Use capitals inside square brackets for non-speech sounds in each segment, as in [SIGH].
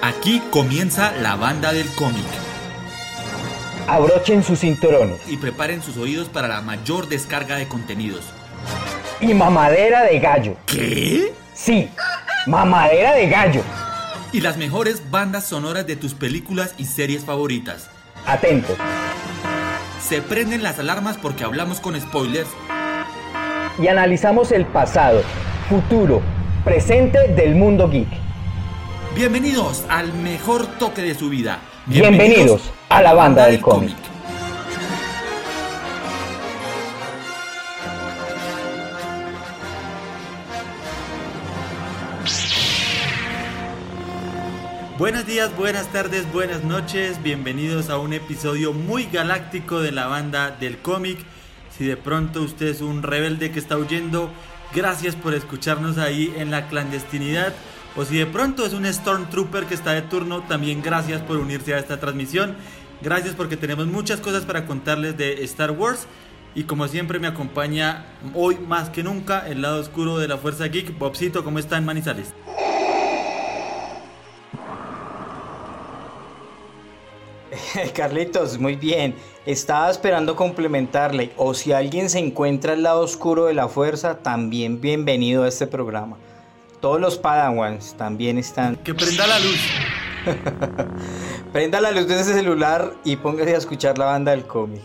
Aquí comienza la banda del cómic. Abrochen sus cinturones. Y preparen sus oídos para la mayor descarga de contenidos. Y mamadera de gallo. ¿Qué? Sí, mamadera de gallo. Y las mejores bandas sonoras de tus películas y series favoritas. Atentos. Se prenden las alarmas porque hablamos con spoilers. Y analizamos el pasado, futuro, presente del mundo geek. Bienvenidos al mejor toque de su vida. Bienvenidos, a la banda del cómic. Buenos días, buenas tardes, buenas noches. Bienvenidos a un episodio muy galáctico de la banda del cómic. Si de pronto usted es un rebelde que está huyendo, gracias por escucharnos ahí en la clandestinidad. O si de pronto es un Stormtrooper que está de turno, también gracias por unirse a esta transmisión. Gracias porque tenemos muchas cosas para contarles de Star Wars. Y como siempre me acompaña hoy más que nunca el lado oscuro de la Fuerza Geek. Bobcito, ¿cómo están Manizales? [LAUGHS] Carlitos, muy bien. Estaba esperando complementarle. O si alguien se encuentra al lado oscuro de la fuerza, también bienvenido a este programa. Todos los Padawans también están. Que prenda la luz. [LAUGHS] prenda la luz de ese celular y póngase a escuchar la banda del cómic.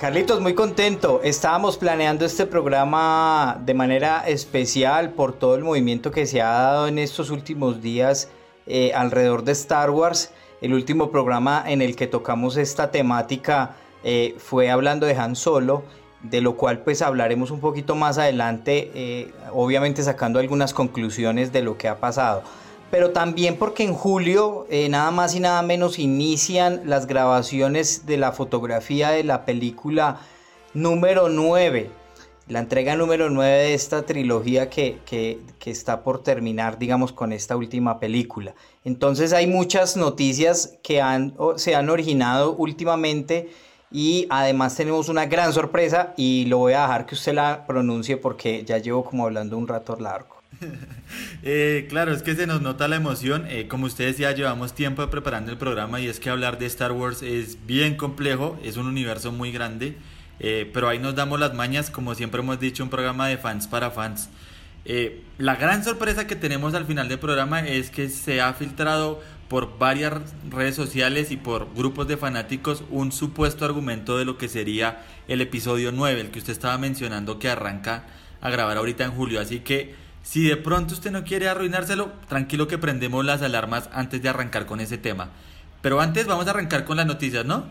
Carlitos, muy contento. Estábamos planeando este programa de manera especial por todo el movimiento que se ha dado en estos últimos días eh, alrededor de Star Wars. El último programa en el que tocamos esta temática eh, fue hablando de Han Solo de lo cual pues hablaremos un poquito más adelante, eh, obviamente sacando algunas conclusiones de lo que ha pasado. Pero también porque en julio eh, nada más y nada menos inician las grabaciones de la fotografía de la película número 9, la entrega número 9 de esta trilogía que, que, que está por terminar, digamos, con esta última película. Entonces hay muchas noticias que han, se han originado últimamente y además tenemos una gran sorpresa y lo voy a dejar que usted la pronuncie porque ya llevo como hablando un rato largo. [LAUGHS] Eh, claro, es que se nos nota la emoción. Eh, como usted decía, llevamos tiempo preparando el programa y es que hablar de Star Wars es bien complejo, es un universo muy grande, eh, pero ahí nos damos las mañas, como siempre hemos dicho, un programa de fans para fans. la gran sorpresa que tenemos al final del programa es que se ha filtrado por varias redes sociales y por grupos de fanáticos un supuesto argumento de lo que sería el episodio 9, el que usted estaba mencionando que arranca a grabar ahorita en julio. Así que si de pronto usted no quiere arruinárselo, tranquilo que prendemos las alarmas antes de arrancar con ese tema. Pero antes vamos a arrancar con las noticias, ¿no?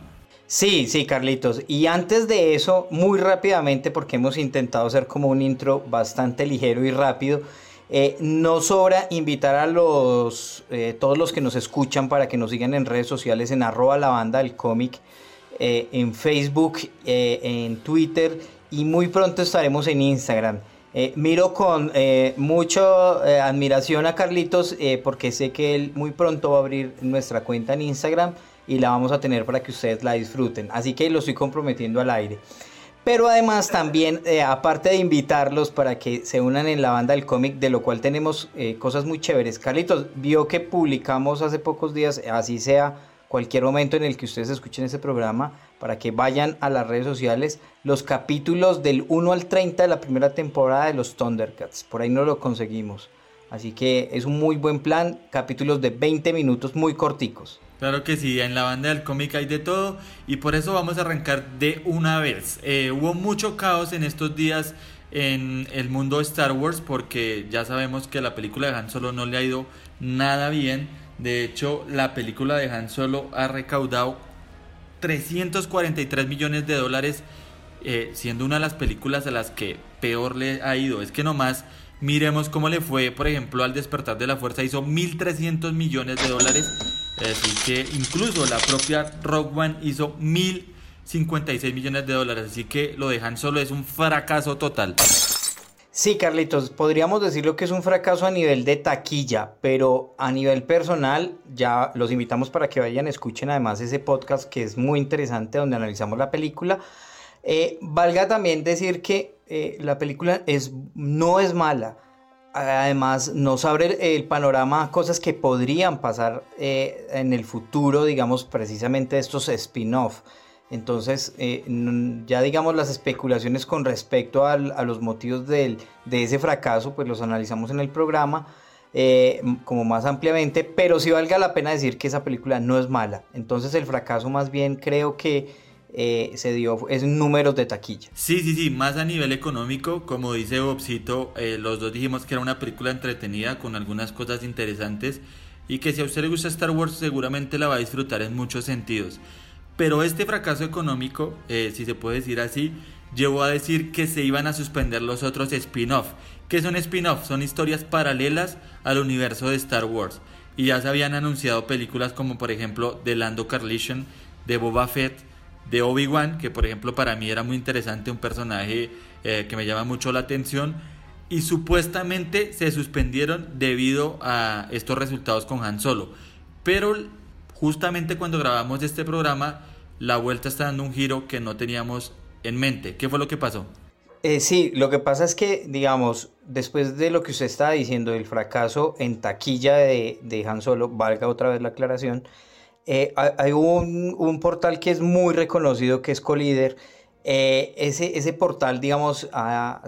Sí, sí, Carlitos. Y antes de eso, muy rápidamente, porque hemos intentado hacer como un intro bastante ligero y rápido, eh, no sobra invitar a los eh, todos los que nos escuchan para que nos sigan en redes sociales en arroba la banda del cómic, eh, en Facebook, en Twitter y muy pronto estaremos en Instagram. miro con mucha admiración a Carlitos porque sé que él muy pronto va a abrir nuestra cuenta en Instagram y la vamos a tener para que ustedes la disfruten. Así que lo estoy comprometiendo al aire. Pero además también, eh, aparte de invitarlos para que se unan en la banda del cómic, de lo cual tenemos eh, cosas muy chéveres. Carlitos, vio que publicamos hace pocos días, así sea cualquier momento en el que ustedes escuchen este programa, para que vayan a las redes sociales, los capítulos del 1 al 30 de la primera temporada de los Thundercats. Por ahí no lo conseguimos. Así que es un muy buen plan, capítulos de 20 minutos muy corticos. Claro que sí, en la banda del cómic hay de todo y por eso vamos a arrancar de una vez. Eh, hubo mucho caos en estos días en el mundo de Star Wars porque ya sabemos que la película de Han Solo no le ha ido nada bien. De hecho, la película de Han Solo ha recaudado 343 millones de dólares, eh, siendo una de las películas a las que peor le ha ido. Es que nomás Miremos cómo le fue, por ejemplo, al despertar de la fuerza, hizo 1.300 millones de dólares. Así que incluso la propia Rock One hizo 1.056 millones de dólares. Así que lo dejan solo, es un fracaso total. Sí, Carlitos, podríamos decirlo que es un fracaso a nivel de taquilla, pero a nivel personal ya los invitamos para que vayan, escuchen además ese podcast que es muy interesante donde analizamos la película. Eh, valga también decir que eh, la película es, no es mala. además nos abre el, panorama a cosas que podrían pasar eh, en el futuro, digamos, precisamente estos spin-off. Entonces, ya digamos las especulaciones con respecto a los motivos de ese fracaso, pues los analizamos en el programa como más ampliamente, pero sí valga la pena decir que esa película no es mala. Entonces el fracaso más bien creo que eh, se dio es números de taquilla. Sí, sí, sí, más a nivel económico, como dice Bobcito, los dos dijimos que era una película entretenida con algunas cosas interesantes y que si a usted le gusta Star Wars seguramente la va a disfrutar en muchos sentidos. Pero este fracaso económico, eh, si se puede decir así, llevó a decir que se iban a suspender los otros spin-off. ¿Qué son spin-off? Son historias paralelas al universo de Star Wars. Y ya se habían anunciado películas como por ejemplo de Lando Carlisian, de Boba Fett, de Obi-Wan, que por ejemplo para mí era muy interesante, un personaje eh, que me llama mucho la atención. Y supuestamente se suspendieron debido a estos resultados con Han Solo. Pero justamente cuando grabamos este programa, la vuelta está dando un giro que no teníamos en mente. ¿Qué fue lo que pasó? Eh, sí, lo que pasa es que, digamos, después de lo que usted estaba diciendo, del fracaso en taquilla de, de Han Solo, valga otra vez la aclaración, eh, hay un, portal que es muy reconocido, que es Collider. Eh, ese, portal, digamos,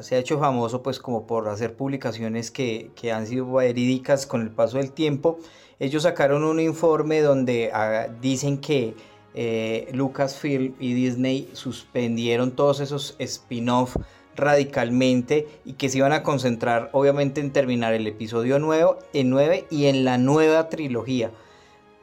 se ha hecho famoso pues como por hacer publicaciones que, han sido verídicas con el paso del tiempo ellos sacaron un informe donde ah, dicen que eh, Lucasfilm y Disney suspendieron todos esos spin-off radicalmente y que se iban a concentrar obviamente en terminar el episodio 9, en 9 y en la nueva trilogía.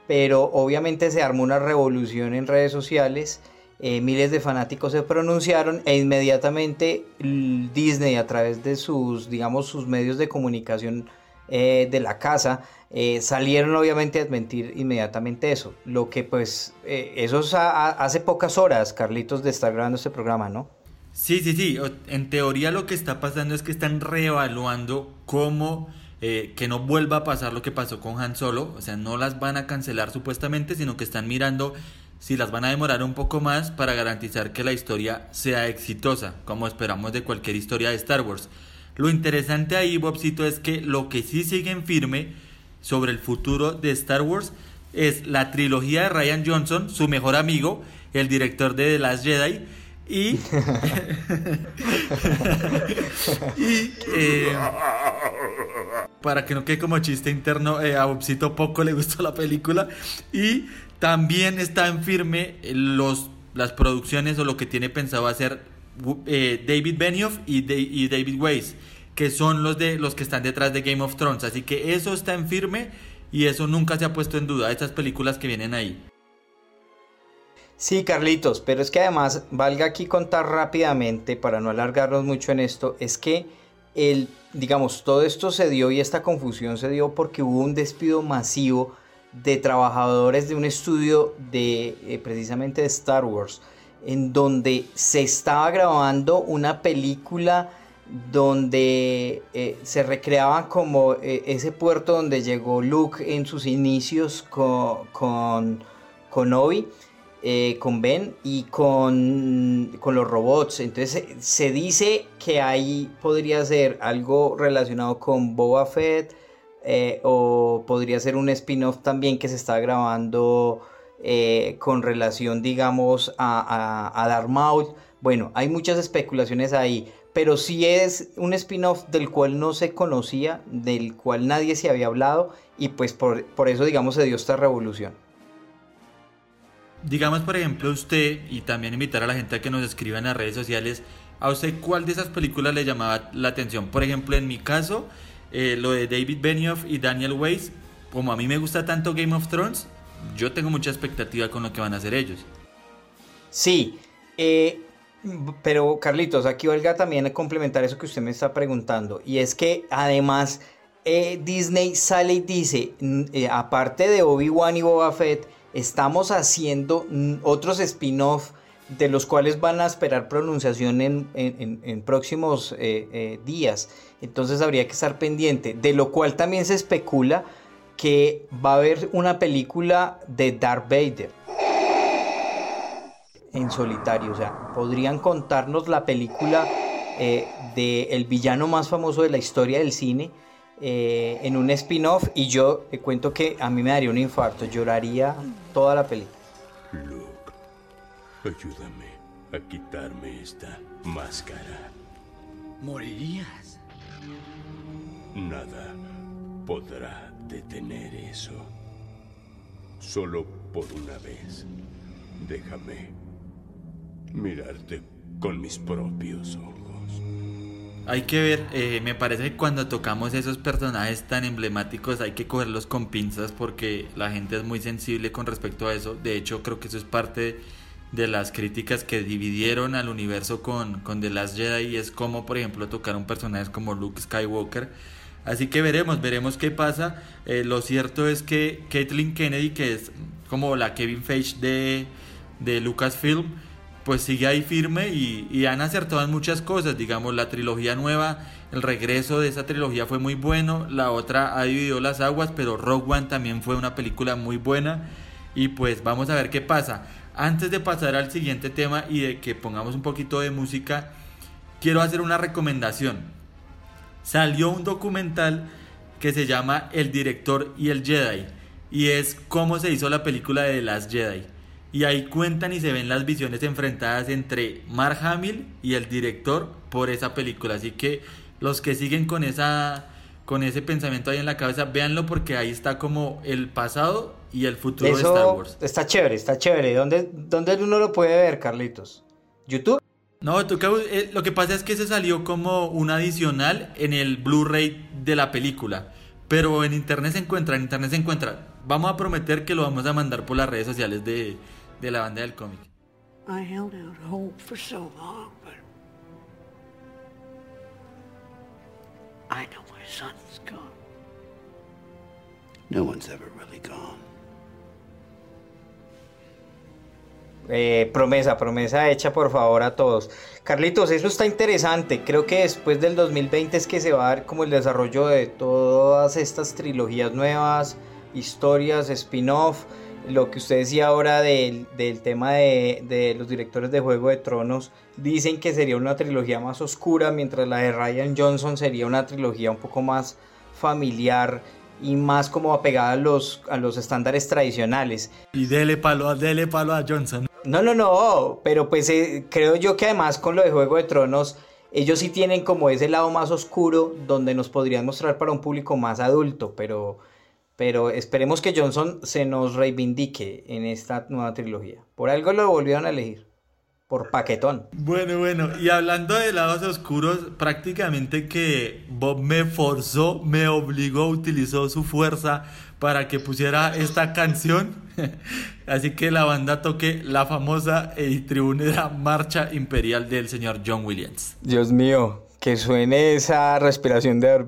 Pero obviamente se armó una revolución en redes sociales, eh, miles de fanáticos se pronunciaron e inmediatamente Disney a través de sus, digamos, sus medios de comunicación eh, de la casa eh, salieron obviamente a desmentir inmediatamente eso. Lo que pues, eso es hace pocas horas, Carlitos, de estar grabando este programa, ¿no? Sí, sí, sí. En teoría lo que está pasando es que están reevaluando cómo eh, que no vuelva a pasar lo que pasó con Han Solo. O sea, no las van a cancelar supuestamente, sino que están mirando si las van a demorar un poco más para garantizar que la historia sea exitosa, como esperamos de cualquier historia de Star Wars. Lo interesante ahí, Bobcito, es que lo que sí sigue en firme sobre el futuro de Star Wars es la trilogía de Ryan Johnson, su mejor amigo, el director de The Last Jedi, [LAUGHS] y, eh, para que no quede como chiste interno, eh, a Bobcito poco le gustó la película, y también está en firme los, las producciones o lo que tiene pensado hacer eh, David Benioff y, y David Weiss que son los de los que están detrás de Game of Thrones. Así que eso está en firme y eso nunca se ha puesto en duda, estas películas que vienen ahí. Sí, Carlitos, pero es que además valga aquí contar rápidamente para no alargarnos mucho en esto, es que el digamos, todo esto se dio y esta confusión se dio porque hubo un despido masivo de trabajadores de un estudio de eh, precisamente de Star Wars en donde se estaba grabando una película donde eh, se recreaba como eh, ese puerto donde llegó Luke en sus inicios con, con, con Obi, eh, con Ben y con, con, los robots. Entonces se dice que ahí podría ser algo relacionado con Boba Fett o podría ser un spin-off también que se está grabando con relación, digamos, a, a, a Darth Maul. Bueno, hay muchas especulaciones ahí pero sí es un spin-off del cual no se conocía, del cual nadie se había hablado y pues por, eso digamos se dio esta revolución. Digamos por ejemplo usted y también invitar a la gente a que nos escriba en las redes sociales, a usted cuál de esas películas le llamaba la atención. Por ejemplo en mi caso, eh, lo de David Benioff y Daniel Weiss, como a mí me gusta tanto Game of Thrones, yo tengo mucha expectativa con lo que van a hacer ellos. Sí, eh, pero Carlitos, aquí valga también complementar eso que usted me está preguntando. Y es que además eh, Disney sale y dice, aparte de Obi-Wan y Boba Fett, estamos haciendo otros spin-off de los cuales van a esperar pronunciación en, próximos eh, días. Entonces habría que estar pendiente. De lo cual también se especula que va a haber una película de Darth Vader en solitario. O sea, podrían contarnos la película eh, del villano más famoso de la historia del cine eh, en un spin-off y yo te cuento que a mí me daría un infarto, lloraría toda la película. Luke, ayúdame a quitarme esta máscara. Morirías. Nada podrá detener eso. Solo por una vez. Déjame mirarte con mis propios ojos. Hay que ver, eh, me parece que cuando tocamos esos personajes tan emblemáticos hay que cogerlos con pinzas porque la gente es muy sensible con respecto a eso. De hecho, creo que eso es parte de las críticas que dividieron al universo con, con The Last Jedi y es como, por ejemplo, tocar un personaje como Luke Skywalker. Así que veremos, veremos qué pasa. Eh, lo cierto es que Kathleen Kennedy, que es como la Kevin Feige de, de Lucasfilm, pues sigue ahí firme y, han acertado en muchas cosas. Digamos, la trilogía nueva, el regreso de esa trilogía fue muy bueno. La otra ha dividido las aguas, pero Rogue One también fue una película muy buena. Y pues vamos a ver qué pasa. Antes de pasar al siguiente tema y de que pongamos un poquito de música, quiero hacer una recomendación. Salió un documental que se llama El director y el Jedi. Y es cómo se hizo la película de Last Jedi y ahí cuentan y se ven las visiones enfrentadas entre Mark Hamill y el director por esa película. Así que los que siguen con esa con ese pensamiento ahí en la cabeza, véanlo porque ahí está como el pasado y el futuro de Star Wars. Está chévere, está chévere. ¿Dónde, ¿Dónde uno lo puede ver, Carlitos? ¿YouTube? No, eh, lo que pasa es que se salió como un adicional en el Blu-ray de la película. Pero en internet se encuentra, en internet se encuentra. Vamos a prometer que lo vamos a mandar por las redes sociales de, de la banda del cómic. I held out hope for so long, but I know my son's gone. No one's ever really gone. Eh, promesa, promesa hecha por favor a todos. Carlitos, eso está interesante. Creo que después del 2020 es que se va a dar como el desarrollo de todas estas trilogías nuevas, historias, spin-off lo que usted decía ahora del, tema de, los directores de Juego de Tronos, dicen que sería una trilogía más oscura, mientras la de Ryan Johnson sería una trilogía un poco más familiar y más como apegada a los, a los estándares tradicionales. Y dele palo, dele palo a Johnson. No, no, no, pero pues eh, creo yo que además con lo de Juego de Tronos, ellos sí tienen como ese lado más oscuro donde nos podrían mostrar para un público más adulto, pero pero esperemos que Johnson se nos reivindique en esta nueva trilogía. Por algo lo volvieron a elegir. Por paquetón. Bueno, bueno, y hablando de lados oscuros, prácticamente que Bob me forzó, me obligó, utilizó su fuerza para que pusiera esta canción. [LAUGHS] Así que la banda toque la famosa y tribunera marcha imperial del señor John Williams. Dios mío, que suene esa respiración de Darth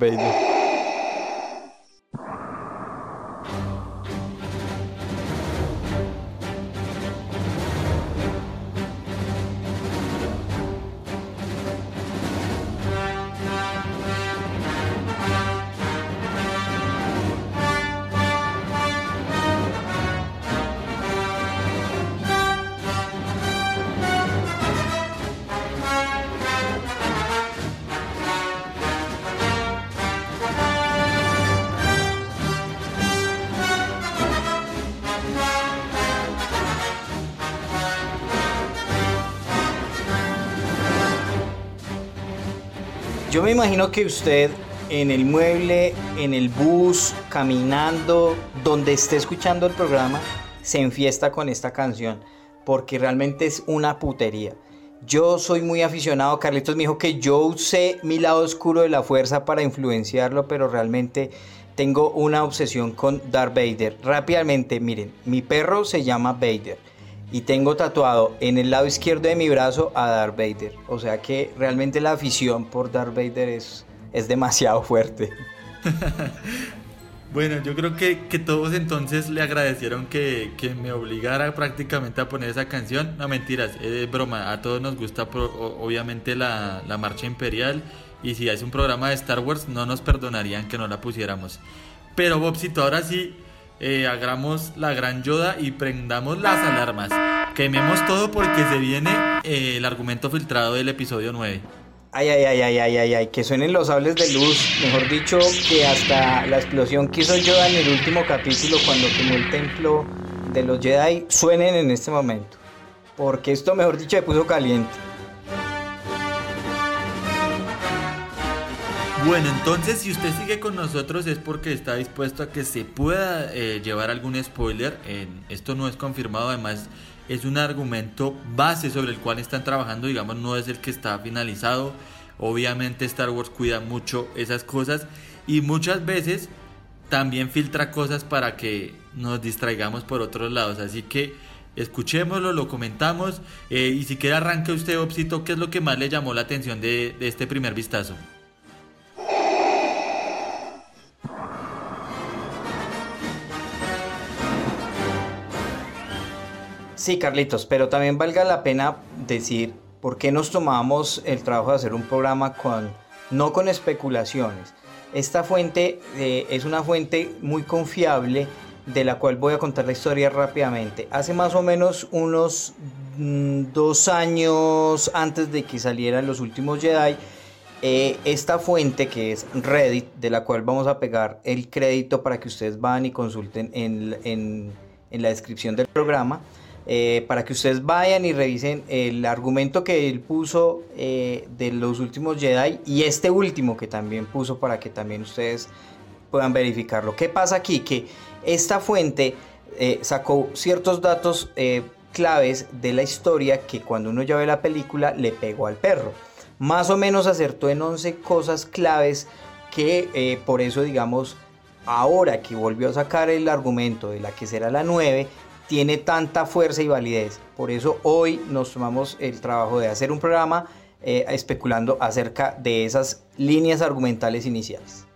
Yo me imagino que usted en el mueble, en el bus, caminando, donde esté escuchando el programa, se enfiesta con esta canción, porque realmente es una putería. Yo soy muy aficionado, Carlitos me dijo que yo usé mi lado oscuro de la fuerza para influenciarlo, pero realmente tengo una obsesión con Darth Vader. Rápidamente, miren, mi perro se llama Vader y tengo tatuado en el lado izquierdo de mi brazo a Darth Vader. O sea que realmente la afición por Darth Vader es, es demasiado fuerte. [LAUGHS] bueno, yo creo que, todos entonces le agradecieron que, me obligara prácticamente a poner esa canción. No mentiras, es broma. A todos nos gusta obviamente la, la marcha imperial. Y si hace un programa de Star Wars, no nos perdonarían que no la pusiéramos. Pero Bobcito, ahora sí, eh, hagamos la gran Yoda y prendamos las alarmas. Quememos todo porque se viene eh, el argumento filtrado del episodio 9. Ay, ay, ay, ay, ay, ay, ay, que suenen los sables de luz, mejor dicho, que hasta la explosión que hizo Yoda en el último capítulo cuando quemó el templo de los Jedi suenen en este momento. Porque esto, mejor dicho, se puso caliente. Bueno, entonces si usted sigue con nosotros es porque está dispuesto a que se pueda eh, llevar algún spoiler. esto no es confirmado, además es un argumento base sobre el cual están trabajando, digamos, no es el que está finalizado. Obviamente Star Wars cuida mucho esas cosas y muchas veces también filtra cosas para que nos distraigamos por otros lados. Así que escuchémoslo, lo comentamos eh, y si quiere arranque usted, Opsito, ¿qué es lo que más le llamó la atención de, de este primer vistazo? Sí, Carlitos, pero también valga la pena decir por qué nos tomamos el trabajo de hacer un programa con no con especulaciones. Esta fuente eh, es una fuente muy confiable de la cual voy a contar la historia rápidamente. Hace más o menos unos mm, dos años antes de que salieran los últimos Jedi, eh, esta fuente que es Reddit, de la cual vamos a pegar el crédito para que ustedes van y consulten en, en la descripción del programa, eh, para que ustedes vayan y revisen el argumento que él puso eh, de los últimos Jedi y este último que también puso para que también ustedes puedan verificarlo. ¿Qué pasa aquí? Que esta fuente eh, sacó ciertos datos claves de la historia que cuando uno ya ve la película le pegó al perro. Más o menos acertó en 11 cosas claves que por eso digamos ahora que volvió a sacar el argumento de la que será la 9 tiene tanta fuerza y validez. Por eso hoy nos tomamos el trabajo de hacer un programa eh, especulando acerca de esas líneas argumentales iniciales.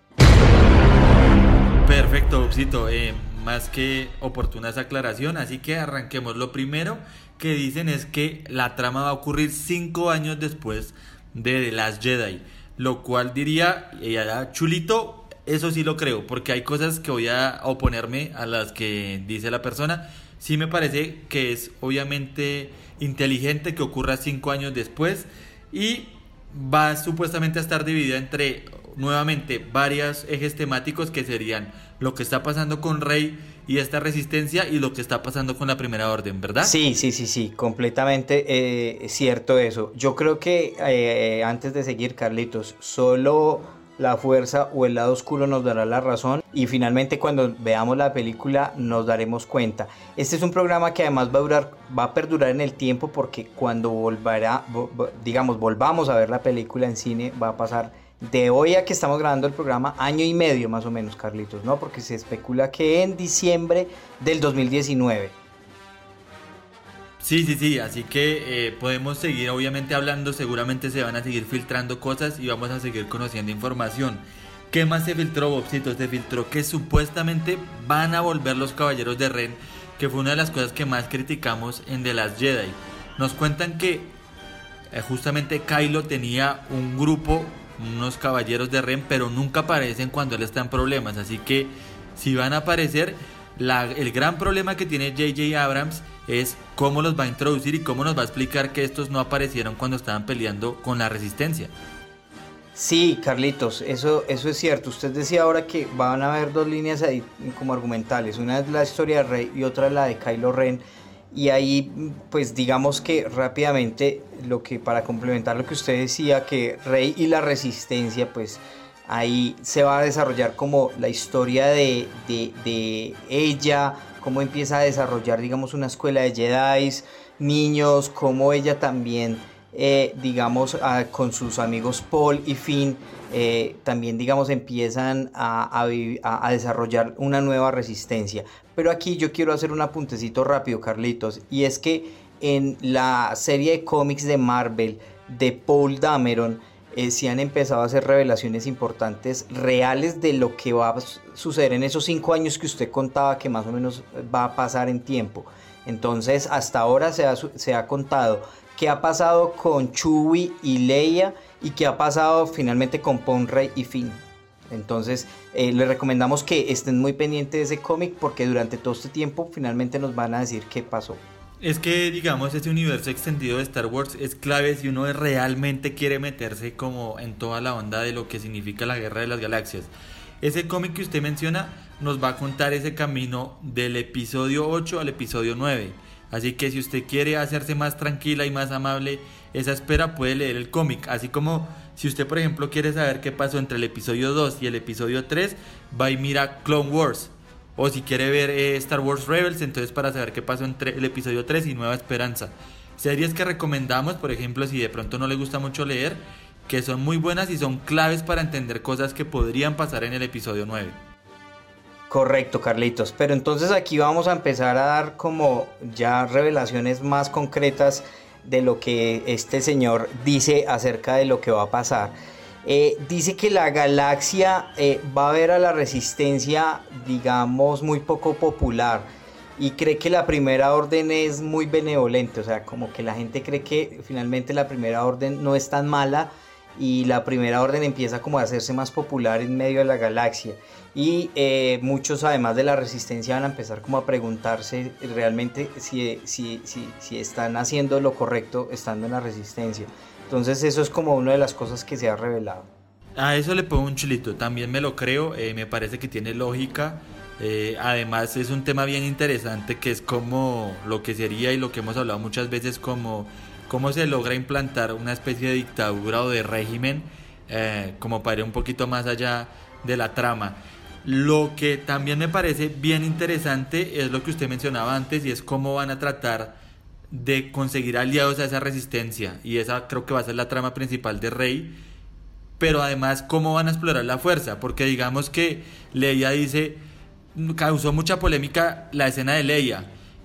Perfecto, Upsito. Eh, más que oportuna esa aclaración, así que arranquemos. Lo primero que dicen es que la trama va a ocurrir cinco años después de The Last Jedi, lo cual diría, y chulito, eso sí lo creo, porque hay cosas que voy a oponerme a las que dice la persona, sí me parece que es obviamente inteligente que ocurra cinco años después y va supuestamente a estar dividida entre nuevamente varios ejes temáticos que serían lo que está pasando con Rey y esta resistencia y lo que está pasando con la primera orden, ¿verdad? Sí, sí, sí, sí, completamente eh, cierto eso. Yo creo que eh, antes de seguir, Carlitos, solo la fuerza o el lado oscuro nos dará la razón y finalmente cuando veamos la película nos daremos cuenta. Este es un programa que además va a durar, va a perdurar en el tiempo porque cuando volverá, digamos, volvamos a ver la película en cine va a pasar de hoy a que estamos grabando el programa año y medio más o menos, Carlitos, ¿no? Porque se especula que en diciembre del 2019 Sí, sí, sí, así que eh, podemos seguir obviamente hablando, seguramente se van a seguir filtrando cosas y vamos a seguir conociendo información. ¿Qué más se filtró, Bobcito? Se filtró que supuestamente van a volver los Caballeros de Ren, que fue una de las cosas que más criticamos en The Last Jedi. Nos cuentan que eh, justamente Kylo tenía un grupo, unos Caballeros de Ren, pero nunca aparecen cuando él está en problemas, así que si van a aparecer, el gran problema que tiene JJ Abrams es cómo los va a introducir y cómo nos va a explicar que estos no aparecieron cuando estaban peleando con la resistencia. Sí, Carlitos, eso, eso es cierto. Usted decía ahora que van a haber dos líneas ahí como argumentales. Una es la historia de Rey y otra la de Kylo Ren. Y ahí, pues digamos que rápidamente, lo que para complementar lo que usted decía, que Rey y la resistencia, pues ahí se va a desarrollar como la historia de, de, ella, cómo empieza a desarrollar, digamos, una escuela de Jedi, niños, cómo ella también, eh, digamos, con sus amigos Paul y Finn, eh, también, digamos, empiezan a, a, desarrollar una nueva resistencia. Pero aquí yo quiero hacer un apuntecito rápido, Carlitos, y es que en la serie de cómics de Marvel de Paul Dameron, eh, se han empezado a hacer revelaciones importantes, reales de lo que va a suceder en esos cinco años que usted contaba que más o menos va a pasar en tiempo. Entonces, hasta ahora se ha, se ha contado qué ha pasado con Chewie y Leia y qué ha pasado finalmente con Ponrey y Finn. Entonces, eh, les recomendamos que estén muy pendientes de ese cómic porque durante todo este tiempo finalmente nos van a decir qué pasó. Es que, digamos, ese universo extendido de Star Wars es clave si uno realmente quiere meterse como en toda la onda de lo que significa la Guerra de las Galaxias. Ese cómic que usted menciona nos va a contar ese camino del episodio 8 al episodio 9. Así que si usted quiere hacerse más tranquila y más amable esa espera, puede leer el cómic. Así como si usted, por ejemplo, quiere saber qué pasó entre el episodio 2 y el episodio 3, va y mira Clone Wars. O si quiere ver eh, Star Wars Rebels, entonces para saber qué pasó entre el episodio 3 y Nueva Esperanza. Series que recomendamos, por ejemplo, si de pronto no le gusta mucho leer, que son muy buenas y son claves para entender cosas que podrían pasar en el episodio 9. Correcto, Carlitos. Pero entonces aquí vamos a empezar a dar como ya revelaciones más concretas de lo que este señor dice acerca de lo que va a pasar. Eh, dice que la galaxia eh, va a ver a la resistencia, digamos, muy poco popular y cree que la primera orden es muy benevolente, o sea, como que la gente cree que finalmente la primera orden no es tan mala y la primera orden empieza como a hacerse más popular en medio de la galaxia y eh, muchos además de la resistencia van a empezar como a preguntarse realmente si, si, si, si están haciendo lo correcto estando en la resistencia. Entonces eso es como una de las cosas que se ha revelado. A eso le pongo un chilito, también me lo creo, eh, me parece que tiene lógica. Eh, además es un tema bien interesante que es como lo que sería y lo que hemos hablado muchas veces como cómo se logra implantar una especie de dictadura o de régimen eh, como para ir un poquito más allá de la trama. Lo que también me parece bien interesante es lo que usted mencionaba antes y es cómo van a tratar de conseguir aliados a esa resistencia. Y esa creo que va a ser la trama principal de Rey. Pero además cómo van a explorar la fuerza porque digamos que Leia dice causó mucha polémica la escena de Leia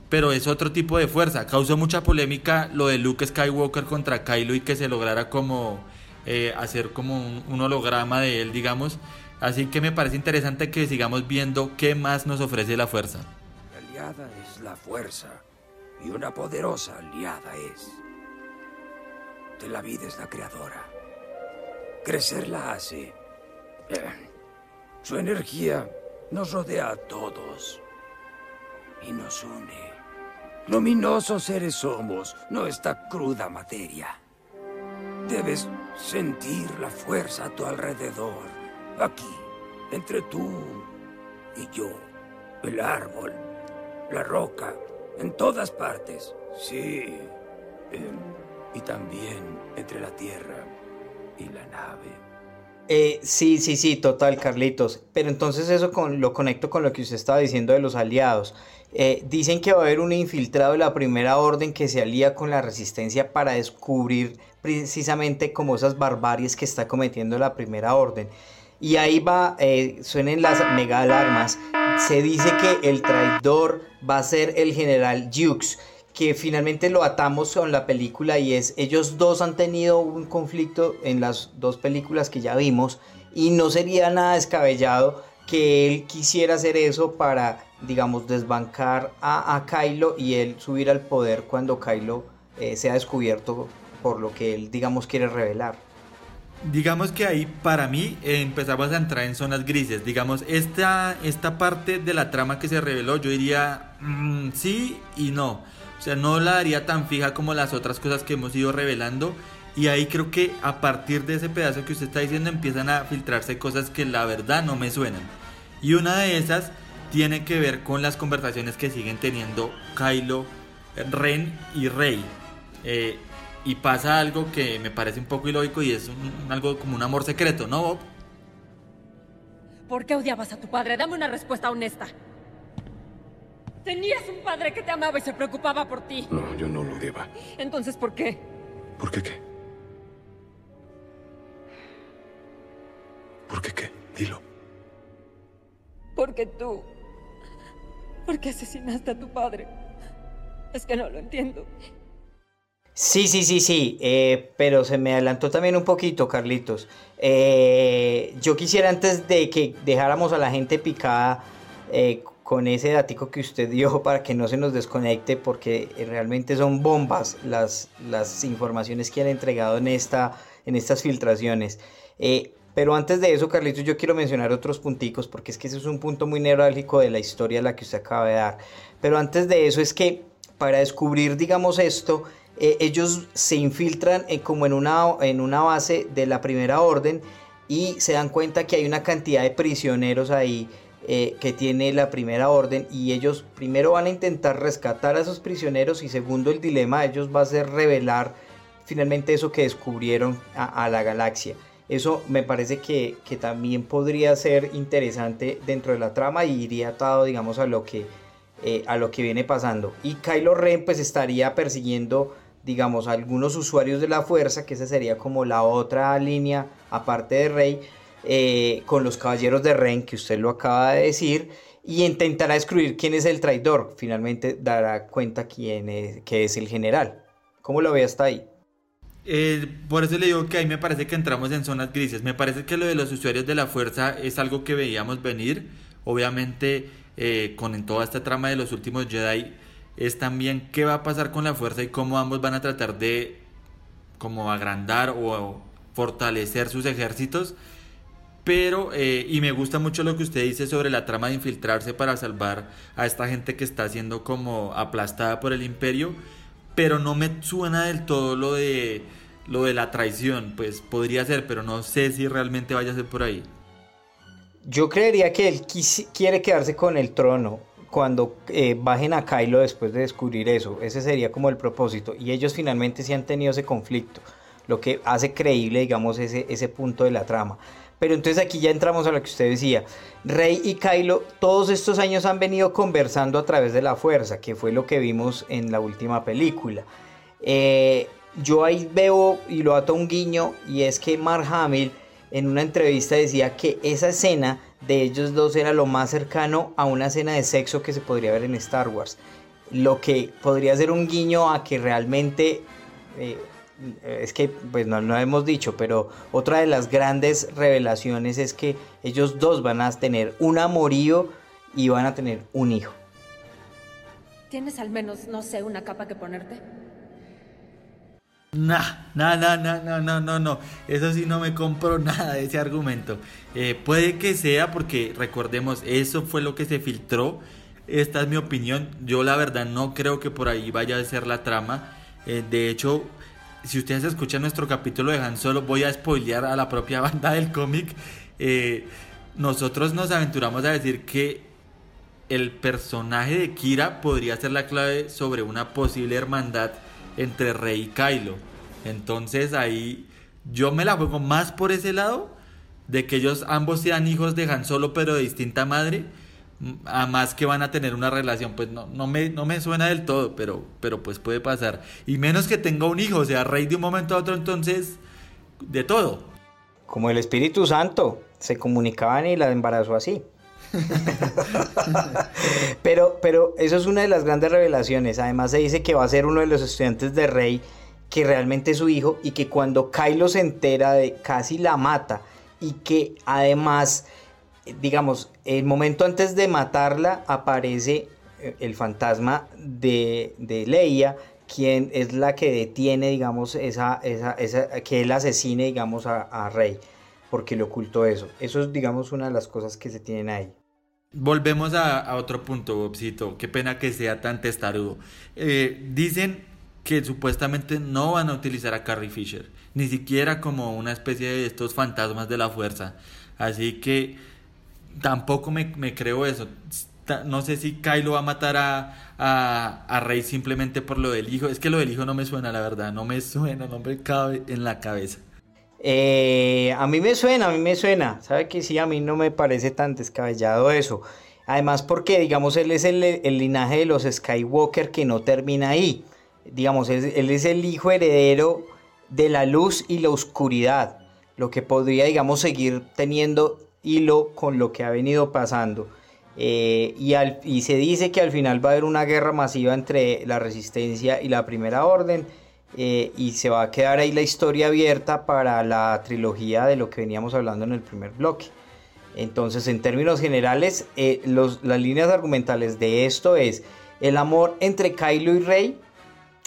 pero es otro tipo de fuerza. Causó mucha polémica lo de Luke Skywalker contra Kylo y que se lograra como eh, hacer como un, un holograma de él digamos. Así que me parece interesante que sigamos viendo qué más nos ofrece la fuerza. Aliada es la fuerza y una poderosa aliada es. De la vida es la creadora. Crecer la hace. Su energía nos rodea a todos y nos une. Luminosos seres somos, no esta cruda materia. Debes sentir la fuerza a tu alrededor, aquí, entre tú y yo, el árbol, la roca, en todas partes. Sí. Eh, y también entre la Tierra y la nave. Eh, sí, sí, sí, total, Carlitos. Pero entonces eso con, lo conecto con lo que usted estaba diciendo de los aliados. Eh, dicen que va a haber un infiltrado de la primera orden que se alía con la resistencia para descubrir precisamente como esas barbaries que está cometiendo la primera orden. Y ahí va, eh, suenen las mega alarmas. Se dice que el traidor va a ser el general Jukes, que finalmente lo atamos con la película y es, ellos dos han tenido un conflicto en las dos películas que ya vimos y no sería nada descabellado que él quisiera hacer eso para, digamos, desbancar a, Kylo y él subir al poder cuando Kylo eh, sea descubierto por lo que él, digamos, quiere revelar. Digamos que ahí para mí eh, empezamos a entrar en zonas grises. Digamos, esta, esta parte de la trama que se reveló, yo diría mm, sí y no. O sea, no la daría tan fija como las otras cosas que hemos ido revelando. Y ahí creo que a partir de ese pedazo que usted está diciendo empiezan a filtrarse cosas que la verdad no me suenan. Y una de esas tiene que ver con las conversaciones que siguen teniendo Kylo, Ren y Rey. Eh, y pasa algo que me parece un poco ilógico y es algo como un amor secreto, ¿no, Bob? ¿Por qué odiabas a tu padre? Dame una respuesta honesta. Tenías un padre que te amaba y se preocupaba por ti. No, yo no lo odiaba. Entonces, ¿por qué? ¿Por qué qué? ¿Por qué qué? Dilo. Porque tú... ¿Por qué asesinaste a tu padre? Es que no lo entiendo. Sí, sí, sí, sí, eh, pero se me adelantó también un poquito, Carlitos. Eh, yo quisiera antes de que dejáramos a la gente picada eh, con ese datico que usted dio [LAUGHS] para que no se nos desconecte, porque realmente son bombas las, las informaciones que han entregado en, esta, en estas filtraciones. pero antes de eso, Carlitos, yo quiero mencionar otros punticos, porque es que ese es un punto muy neurálgico de la historia la que usted acaba de dar. Pero antes de eso es que para descubrir, digamos, esto, eh, ellos se infiltran eh, como en una, en una base de la Primera Orden y se dan cuenta que hay una cantidad de prisioneros ahí eh, que tiene la Primera Orden y ellos primero van a intentar rescatar a esos prisioneros y segundo el dilema de ellos va a ser revelar finalmente eso que descubrieron a, la galaxia. Eso me parece que, que, también podría ser interesante dentro de la trama y iría atado, digamos, a lo que, a lo que viene pasando. Y Kylo Ren pues estaría persiguiendo digamos, algunos usuarios de la fuerza, que esa sería como la otra línea aparte de Rey, eh, con los caballeros de Ren, que usted lo acaba de decir, y intentará descubrir quién es el traidor. Finalmente dará cuenta quién es, que es el general. ¿Cómo lo ve hasta ahí? Eh, por eso le digo que ahí me parece que entramos en zonas grises. Me parece que lo de los usuarios de la fuerza es algo que veíamos venir. Obviamente, eh, con toda esta trama de los últimos Jedi, es también qué va a pasar con la fuerza y cómo ambos van a tratar de como agrandar o fortalecer sus ejércitos. Pero, eh, y me gusta mucho lo que usted dice sobre la trama de infiltrarse para salvar a esta gente que está siendo como aplastada por el imperio. Pero no me suena del todo lo de, lo de la traición. Pues podría ser, pero no sé si realmente vaya a ser por ahí. Yo creería que él quiere quedarse con el trono cuando eh, bajen a Kylo después de descubrir eso. Ese sería como el propósito. Y ellos finalmente sí han tenido ese conflicto, lo que hace creíble, digamos, ese, ese punto de la trama. Pero entonces aquí ya entramos a lo que usted decía. Rey y Kylo todos estos años han venido conversando a través de la fuerza, que fue lo que vimos en la última película. Eh, yo ahí veo y lo ato un guiño y es que Mark Hamill en una entrevista decía que esa escena de ellos dos era lo más cercano a una escena de sexo que se podría ver en Star Wars. Lo que podría ser un guiño a que realmente, eh, es que pues no lo hemos dicho, pero otra de las grandes revelaciones es que ellos dos van a tener un amorío y van a tener un hijo. ¿Tienes al menos, no sé, una capa que ponerte? Nah, nah, nah, nah, no, no, no, Eso sí no me compro nada ese argumento. Eh, puede que sea porque, recordemos, eso fue lo que se filtró. Esta es mi opinión. Yo la verdad no creo que por ahí vaya a ser la trama. Eh, de hecho, si ustedes escuchan nuestro capítulo de Han Solo, voy a spoilear a la propia [LAUGHS] banda del cómic. Eh, nosotros nos aventuramos a decir que el personaje de Kira podría ser la clave sobre una posible hermandad entre Rey y Kylo. Entonces ahí yo me la juego más por ese lado, de que ellos ambos sean hijos de Han Solo pero de distinta madre, a más que van a tener una relación, pues no, no, me, no me suena del todo, pero, pero pues puede pasar. Y menos que tenga un hijo, o sea, Rey de un momento a otro, entonces, de todo. Como el Espíritu Santo, se comunicaban y la embarazó así. [LAUGHS] pero, pero eso es una de las grandes revelaciones. Además se dice que va a ser uno de los estudiantes de Rey, que realmente es su hijo, y que cuando Kylo se entera de casi la mata, y que además, digamos, el momento antes de matarla aparece eh, el fantasma de, de Leia, quien es la que detiene, digamos, esa, esa, esa que él asesine, digamos, a, a Rey porque le ocultó eso. Eso es, digamos, una de las cosas que se tienen ahí. Volvemos a, otro punto, Bobcito. Qué pena que sea tan testarudo. Eh, dicen que supuestamente no van a utilizar a Carrie Fisher, ni siquiera como una especie de estos fantasmas de la fuerza. Así que tampoco me, creo eso. No sé si Kylo va a matar a, a, a, Rey simplemente por lo del hijo. Es que lo del hijo no me suena, la verdad. No me suena, no me cabe en la cabeza. Eh, a mí me suena, a mí me suena. ¿Sabe que sí? A mí no me parece tan descabellado eso. Además porque, digamos, él es el, linaje de los Skywalker que no termina ahí. Digamos, él, es el hijo heredero de la luz y la oscuridad. Lo que podría, digamos, seguir teniendo hilo con lo que ha venido pasando. Eh, y, y se dice que al final va a haber una guerra masiva entre la resistencia y la primera orden eh, y se va a quedar ahí la historia abierta para la trilogía de lo que veníamos hablando en el primer bloque. Entonces, en términos generales, eh, las líneas argumentales de esto es el amor entre Kylo y Rey,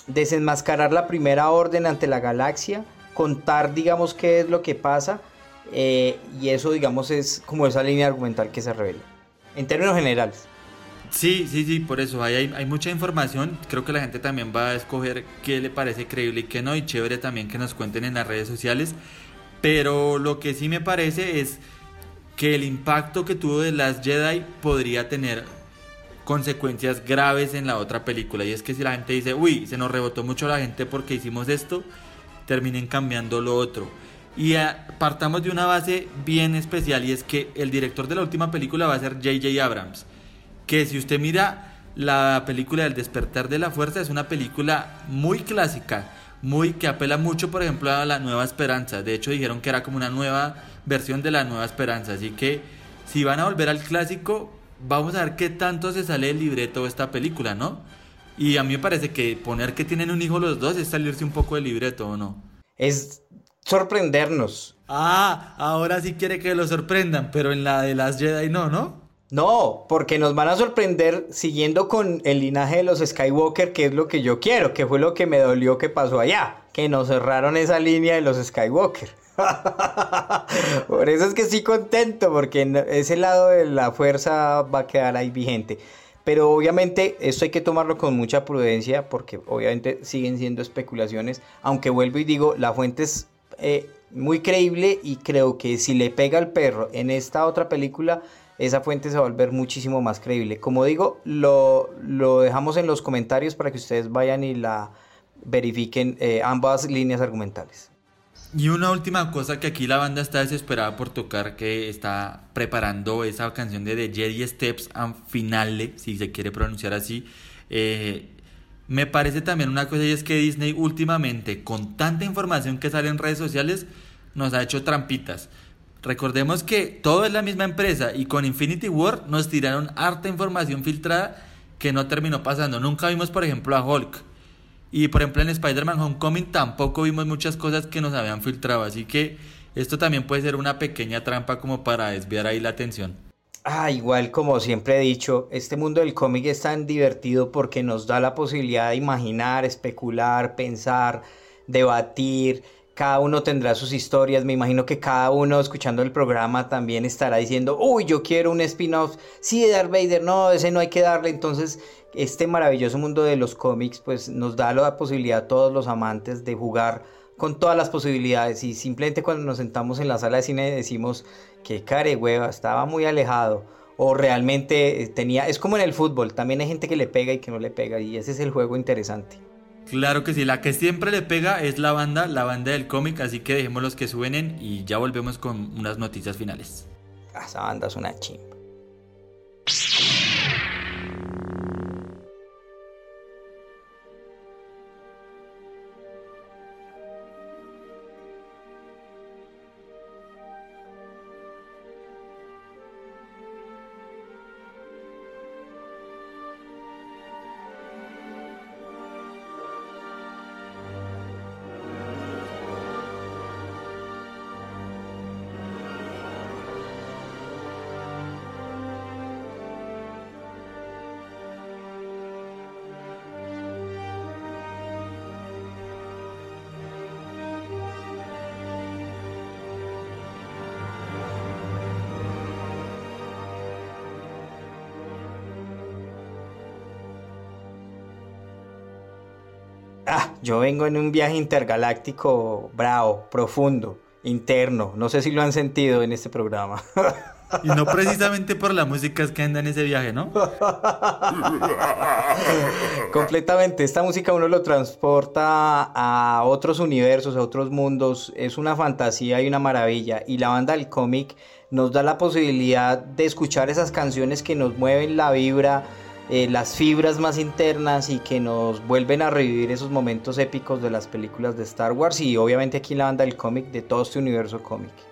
desenmascarar la primera orden ante la galaxia, contar, digamos, qué es lo que pasa, eh, y eso, digamos, es como esa línea argumental que se revela. En términos generales. Sí, sí, sí, por eso hay, hay, mucha información. Creo que la gente también va a escoger qué le parece creíble y qué no. Y chévere también que nos cuenten en las redes sociales. Pero lo que sí me parece es que el impacto que tuvo de Last Jedi podría tener consecuencias graves en la otra película. Y es que si la gente dice, uy, se nos rebotó mucho la gente porque hicimos esto, terminen cambiando lo otro. Y partamos de una base bien especial y es que el director de la última película va a ser JJ Abrams. Que si usted mira la película del despertar de la fuerza es una película muy clásica, muy que apela mucho por ejemplo a la nueva esperanza. De hecho dijeron que era como una nueva versión de la nueva esperanza. Así que si van a volver al clásico, vamos a ver qué tanto se sale del libreto de esta película, ¿no? Y a mí me parece que poner que tienen un hijo los dos es salirse un poco del libreto, ¿o no? Es sorprendernos. Ah, ahora sí quiere que lo sorprendan, pero en la de las Jedi no, ¿no? No, porque nos van a sorprender siguiendo con el linaje de los Skywalker, que es lo que yo quiero, que fue lo que me dolió que pasó allá, que nos cerraron esa línea de los Skywalker. [LAUGHS] Por eso es que estoy contento, porque ese lado de la fuerza va a quedar ahí vigente. Pero obviamente esto hay que tomarlo con mucha prudencia, porque obviamente siguen siendo especulaciones, aunque vuelvo y digo, la fuente es eh, muy creíble y creo que si le pega al perro en esta otra película, esa fuente se va a volver muchísimo más creíble. Como digo, lo, lo dejamos en los comentarios para que ustedes vayan y la verifiquen eh, ambas líneas argumentales. Y una última cosa que aquí la banda está desesperada por tocar, que está preparando esa canción de The Jedi Steps and Finale, si se quiere pronunciar así. Eh, me parece también una cosa y es que Disney últimamente, con tanta información que sale en redes sociales, nos ha hecho trampitas. Recordemos que todo es la misma empresa y con Infinity War nos tiraron harta información filtrada que no terminó pasando. Nunca vimos, por ejemplo, a Hulk. Y por ejemplo en Spider-Man Homecoming tampoco vimos muchas cosas que nos habían filtrado. Así que esto también puede ser una pequeña trampa como para desviar ahí la atención. Ah, igual como siempre he dicho, este mundo del cómic es tan divertido porque nos da la posibilidad de imaginar, especular, pensar, debatir. Cada uno tendrá sus historias. Me imagino que cada uno escuchando el programa también estará diciendo, uy, yo quiero un spin-off. Sí, Darth Vader, no, ese no hay que darle. Entonces, este maravilloso mundo de los cómics, pues nos da la posibilidad a todos los amantes de jugar con todas las posibilidades y simplemente cuando nos sentamos en la sala de cine decimos que care hueva, estaba muy alejado o realmente tenía, es como en el fútbol, también hay gente que le pega y que no le pega y ese es el juego interesante. Claro que sí, la que siempre le pega es la banda, la banda del cómic, así que dejemos los que suenen y ya volvemos con unas noticias finales. Esa banda es una chimba. Ah, yo vengo en un viaje intergaláctico bravo, profundo, interno. No sé si lo han sentido en este programa. Y no precisamente por la música es que anda en ese viaje, ¿no? [LAUGHS] Completamente. Esta música uno lo transporta a otros universos, a otros mundos. Es una fantasía y una maravilla. Y la banda del cómic nos da la posibilidad de escuchar esas canciones que nos mueven la vibra, eh, las fibras más internas y que nos vuelven a revivir esos momentos épicos de las películas de Star Wars y obviamente aquí en la banda del cómic de todo este universo cómic.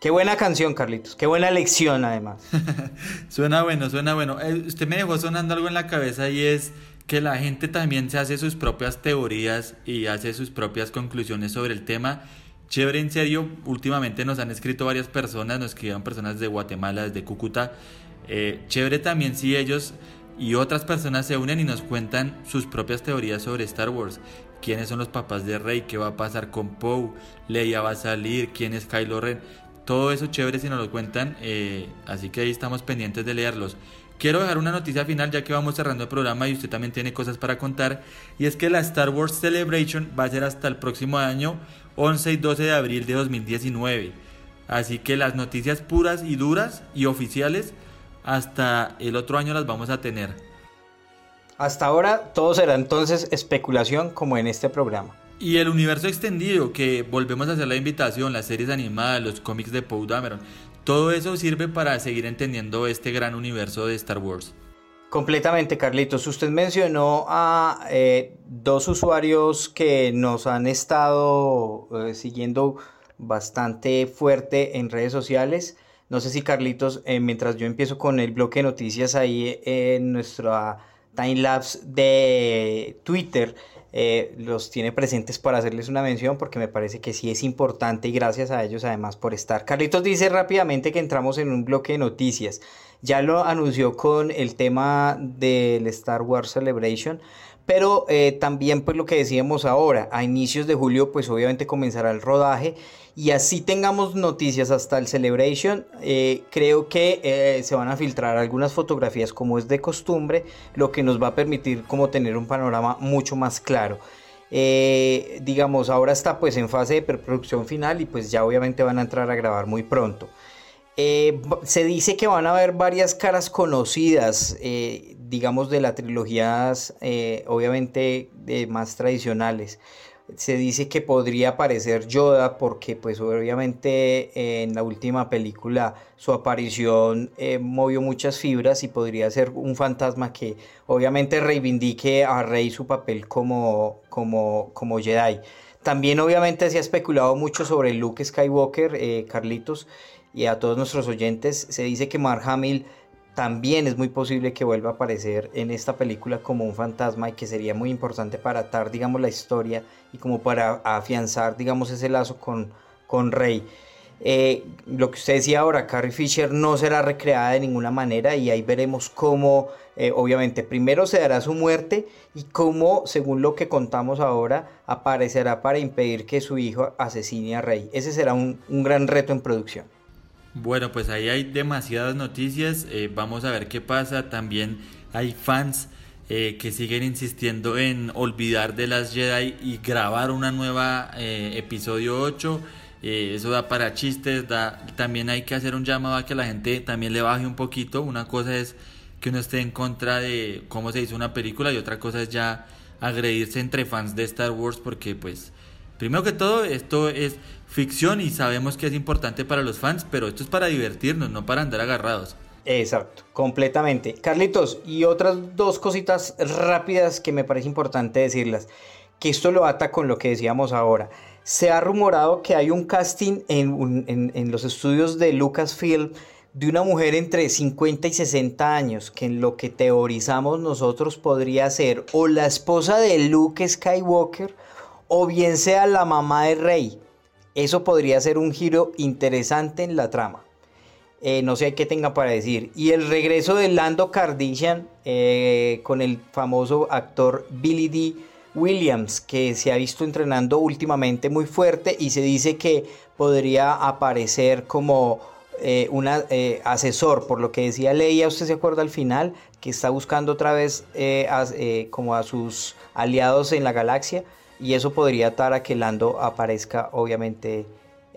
Qué buena canción, Carlitos. Qué buena lección, además. [LAUGHS] suena bueno, suena bueno. Eh, usted me dejó sonando algo en la cabeza y es que la gente también se hace sus propias teorías y hace sus propias conclusiones sobre el tema. Chévere, en serio, últimamente nos han escrito varias personas, nos escribieron personas de Guatemala, desde Cúcuta. Eh, chévere también si ellos y otras personas se unen y nos cuentan sus propias teorías sobre Star Wars. ¿Quiénes son los papás de Rey? ¿Qué va a pasar con Poe? ¿Leia va a salir? ¿Quién es Kylo Ren? Todo eso chévere si nos lo cuentan, eh, así que ahí estamos pendientes de leerlos. Quiero dejar una noticia final ya que vamos cerrando el programa y usted también tiene cosas para contar. Y es que la Star Wars Celebration va a ser hasta el próximo año 11 y 12 de abril de 2019. Así que las noticias puras y duras y oficiales hasta el otro año las vamos a tener. Hasta ahora todo será entonces especulación como en este programa. Y el universo extendido, que volvemos a hacer la invitación, las series animadas, los cómics de Poe Dameron, todo eso sirve para seguir entendiendo este gran universo de Star Wars. Completamente, Carlitos. Usted mencionó a eh, dos usuarios que nos han estado eh, siguiendo bastante fuerte en redes sociales. No sé si Carlitos, eh, mientras yo empiezo con el bloque de noticias ahí en nuestra timelapse de Twitter, eh, los tiene presentes para hacerles una mención porque me parece que sí es importante y gracias a ellos además por estar. Carlitos dice rápidamente que entramos en un bloque de noticias. Ya lo anunció con el tema del Star Wars Celebration, pero eh, también pues lo que decíamos ahora, a inicios de julio pues obviamente comenzará el rodaje y así tengamos noticias hasta el Celebration, eh, creo que eh, se van a filtrar algunas fotografías como es de costumbre, lo que nos va a permitir como tener un panorama mucho más claro. digamos, ahora está pues en fase de preproducción final y pues ya obviamente van a entrar a grabar muy pronto. se dice que van a haber varias caras conocidas, digamos, de las trilogías, eh, obviamente, más tradicionales. Se dice que podría aparecer Yoda porque, pues, obviamente, en la última película su aparición eh, movió muchas fibras y podría ser un fantasma que, obviamente, reivindique a Rey su papel como, como, como Jedi. También, obviamente, se ha especulado mucho sobre Luke Skywalker, eh, Carlitos, y a todos nuestros oyentes. Se dice que Mark Hamill también es muy posible que vuelva a aparecer en esta película como un fantasma y que sería muy importante para atar, digamos, la historia y como para afianzar, digamos, ese lazo con, con Rey. Eh, lo que usted decía ahora, Carrie Fisher no será recreada de ninguna manera y ahí veremos cómo, eh, obviamente, primero se dará su muerte y cómo, según lo que contamos ahora, aparecerá para impedir que su hijo asesine a Rey. Ese será un, un gran reto en producción. Bueno, pues ahí hay demasiadas noticias, eh, vamos a ver qué pasa. También hay fans eh, que siguen insistiendo en olvidar de las Jedi y grabar una nueva eh, episodio 8. eso da para chistes, da, también hay que hacer un llamado a que la gente también le baje un poquito. Una cosa es que uno esté en contra de cómo se hizo una película y otra cosa es ya agredirse entre fans de Star Wars porque pues primero que todo esto es ficción y sabemos que es importante para los fans, pero esto es para divertirnos, no para andar agarrados. Exacto, completamente. Carlitos, y otras dos cositas rápidas que me parece importante decirlas, que esto lo ata con lo que decíamos ahora. Se ha rumorado que hay un casting en, en los estudios de Lucasfilm de una mujer entre 50 y 60 años, que en lo que teorizamos nosotros podría ser o la esposa de Luke Skywalker o bien sea la mamá de Rey. Eso podría ser un giro interesante en la trama. Eh, no sé qué tenga para decir. Y el regreso de Lando Cardician eh, con el famoso actor Billy D. Williams, que se ha visto entrenando últimamente muy fuerte y se dice que podría aparecer como eh, un asesor, por lo que decía Leia, usted se acuerda al final, que está buscando otra vez como a sus aliados en la galaxia y eso podría atar a que Lando aparezca, obviamente,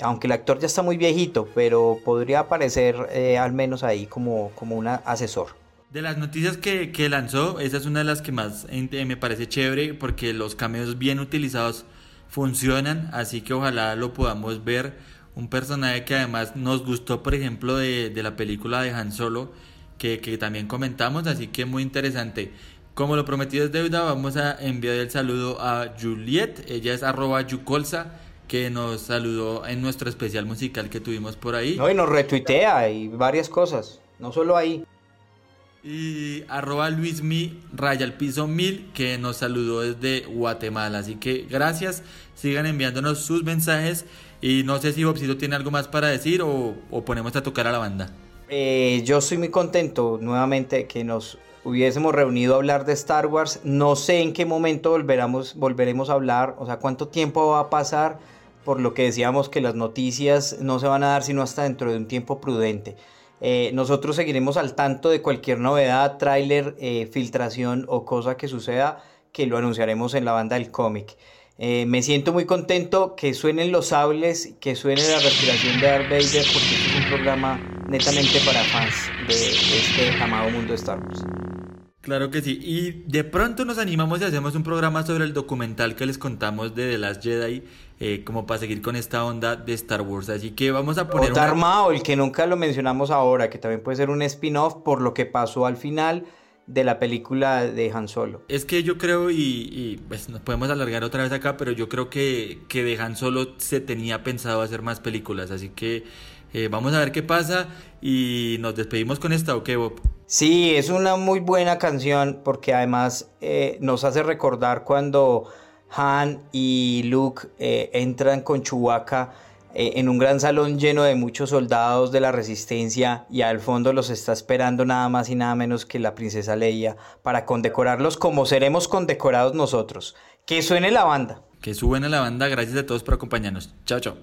aunque el actor ya está muy viejito, pero podría aparecer eh, al menos ahí como, como un asesor. De las noticias que, que, lanzó, esa es una de las que más eh, me parece chévere porque los cameos bien utilizados funcionan, así que ojalá lo podamos ver. Un personaje que además nos gustó, por ejemplo, de, de la película de Han Solo, que, que también comentamos, así que muy interesante. Como lo prometido es deuda, vamos a enviar el saludo a Juliet. Ella es arroba yucolsa que nos saludó en nuestro especial musical que tuvimos por ahí. No, y nos retuitea y varias cosas, no solo ahí. Y arroba luismi raya al piso mil que nos saludó desde Guatemala. Así que gracias, sigan enviándonos sus mensajes y no sé si Bobcito tiene algo más para decir o, o ponemos a tocar a la banda. Eh, yo estoy muy contento nuevamente que nos hubiésemos reunido a hablar de Star Wars. No sé en qué momento volveremos, volveremos a hablar, o sea, cuánto tiempo va a pasar, por lo que decíamos que las noticias no se van a dar sino hasta dentro de un tiempo prudente. Eh, nosotros seguiremos al tanto de cualquier novedad, tráiler, eh, filtración o cosa que suceda, que lo anunciaremos en la banda del cómic. Eh, me siento muy contento que suenen los sables, que suene la respiración de Darth Vader, porque este es un programa netamente para fans de, de este amado mundo de Star Wars. Claro que sí. Y de pronto nos animamos y hacemos un programa sobre el documental que les contamos de The Last Jedi, eh, como para seguir con esta onda de Star Wars. Así que vamos a poner. O Darth Maul, que nunca lo mencionamos ahora, que también puede ser un spin-off por lo que pasó al final de la película de Han Solo. Es que yo creo, y, y, pues nos podemos alargar otra vez acá, pero yo creo que, que de Han Solo se tenía pensado hacer más películas. Así que eh, vamos a ver qué pasa y nos despedimos con esta, ¿ok, Bob? Sí, es una muy buena canción porque además eh, nos hace recordar cuando Han y Luke eh, entran con Chewbacca eh, en un gran salón lleno de muchos soldados de la resistencia y al fondo los está esperando nada más y nada menos que la princesa Leia para condecorarlos como seremos condecorados nosotros. Que suene la banda. Que suene la banda, gracias a todos por acompañarnos. Chao, chao.